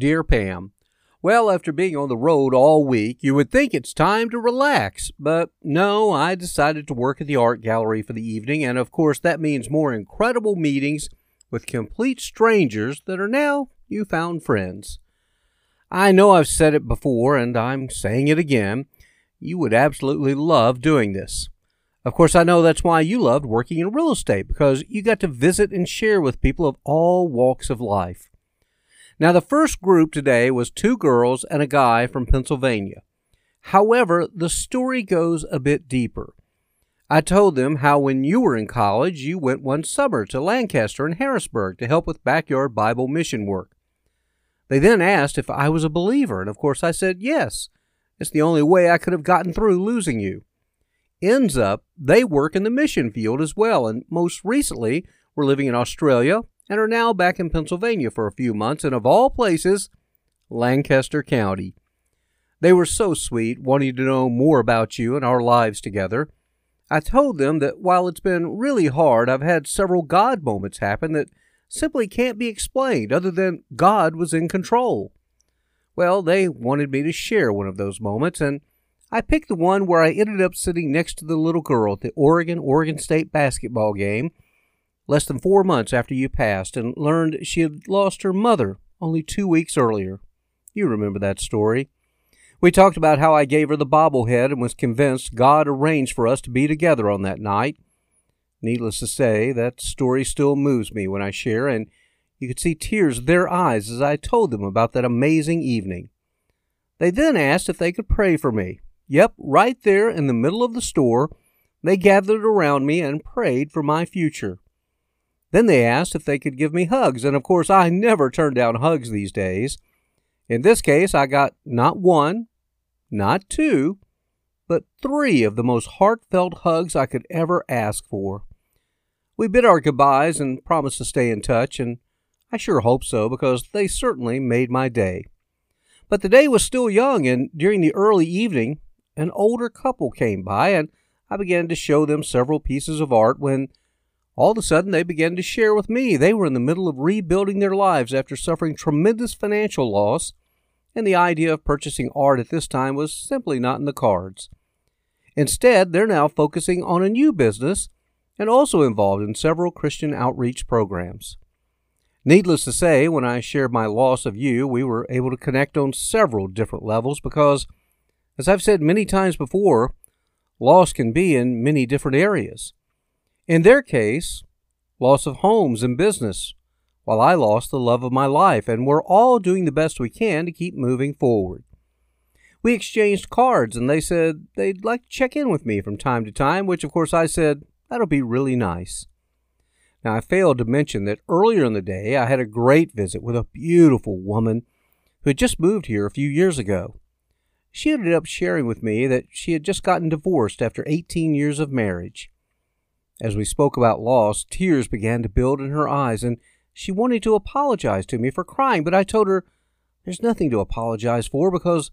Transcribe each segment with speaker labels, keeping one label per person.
Speaker 1: Dear Pam, well, after being on the road all week, you would think it's time to relax. But no, I decided to work at the art gallery for the evening, and of course, that means more incredible meetings with complete strangers that are now newfound friends. I know I've said it before, and I'm saying it again. You would absolutely love doing this. Of course, I know that's why you loved working in real estate, because you got to visit and share with people of all walks of life. Now, the first group today was two girls and a guy from Pennsylvania. However, the story goes a bit deeper. I told them how when you were in college, you went one summer to Lancaster and Harrisburg to help with backyard Bible mission work. They then asked if I was a believer, and of course I said yes. It's the only way I could have gotten through losing you. Ends up, they work in the mission field as well, and most recently were living in Australia and are now back in Pennsylvania for a few months, and of all places, Lancaster County. They were so sweet, wanting to know more about you and our lives together. I told them that while it's been really hard, I've had several God moments happen that simply can't be explained other than God was in control. Well, they wanted me to share one of those moments, and I picked the one where I ended up sitting next to the little girl at the Oregon Oregon State basketball game less than four months after you passed and learned she had lost her mother only two weeks earlier. You remember that story. We talked about how I gave her the bobblehead and was convinced God arranged for us to be together on that night. Needless to say, that story still moves me when I share, and you could see tears in their eyes as I told them about that amazing evening. They then asked if they could pray for me. Yep, right there in the middle of the store, they gathered around me and prayed for my future. Then they asked if they could give me hugs, and of course, I never turn down hugs these days. In this case, I got not one, not two, but three of the most heartfelt hugs I could ever ask for. We bid our goodbyes and promised to stay in touch, and I sure hope so because they certainly made my day. But the day was still young, and during the early evening, an older couple came by, and I began to show them several pieces of art when all of a sudden, they began to share with me they were in the middle of rebuilding their lives after suffering tremendous financial loss, and the idea of purchasing art at this time was simply not in the cards. Instead, they're now focusing on a new business and also involved in several Christian outreach programs. Needless to say, when I shared my loss of you, we were able to connect on several different levels because, as I've said many times before, loss can be in many different areas. In their case, loss of homes and business, while I lost the love of my life, and we're all doing the best we can to keep moving forward. We exchanged cards, and they said they'd like to check in with me from time to time, which of course I said, that'll be really nice. Now, I failed to mention that earlier in the day I had a great visit with a beautiful woman who had just moved here a few years ago. She ended up sharing with me that she had just gotten divorced after 18 years of marriage. As we spoke about loss, tears began to build in her eyes, and she wanted to apologize to me for crying, but I told her there's nothing to apologize for because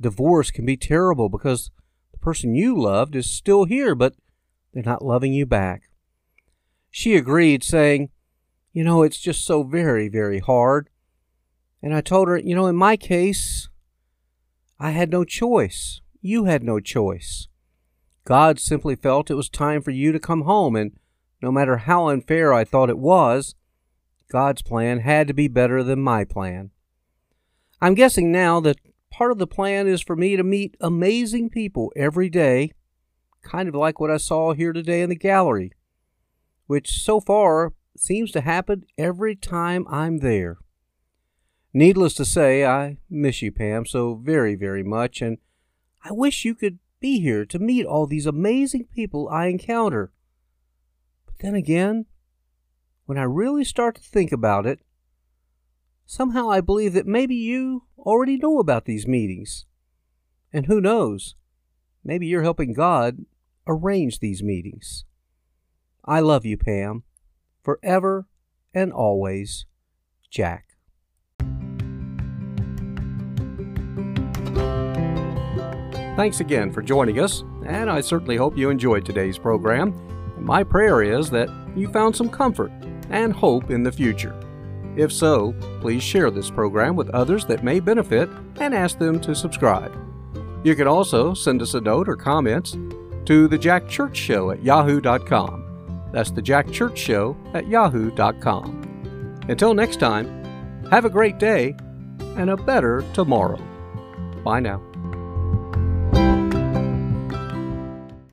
Speaker 1: divorce can be terrible because the person you loved is still here, but they're not loving you back. She agreed, saying, You know, it's just so very, very hard. And I told her, You know, in my case, I had no choice. You had no choice. God simply felt it was time for you to come home, and no matter how unfair I thought it was, God's plan had to be better than my plan. I'm guessing now that part of the plan is for me to meet amazing people every day, kind of like what I saw here today in the gallery, which so far seems to happen every time I'm there. Needless to say, I miss you, Pam, so very, very much, and I wish you could be here to meet all these amazing people I encounter. But then again, when I really start to think about it, somehow I believe that maybe you already know about these meetings. And who knows, maybe you're helping God arrange these meetings. I love you, Pam, forever and always, Jack. Thanks again for joining us, and I certainly hope you enjoyed today's program. And my prayer is that you found some comfort and hope in the future. If so, please share this program with others that may benefit and ask them to subscribe. You can also send us a note or comments to the Jack Church Show at yahoo.com. That's the Jack Church Show at yahoo.com. Until next time, have a great day and a better tomorrow. Bye now.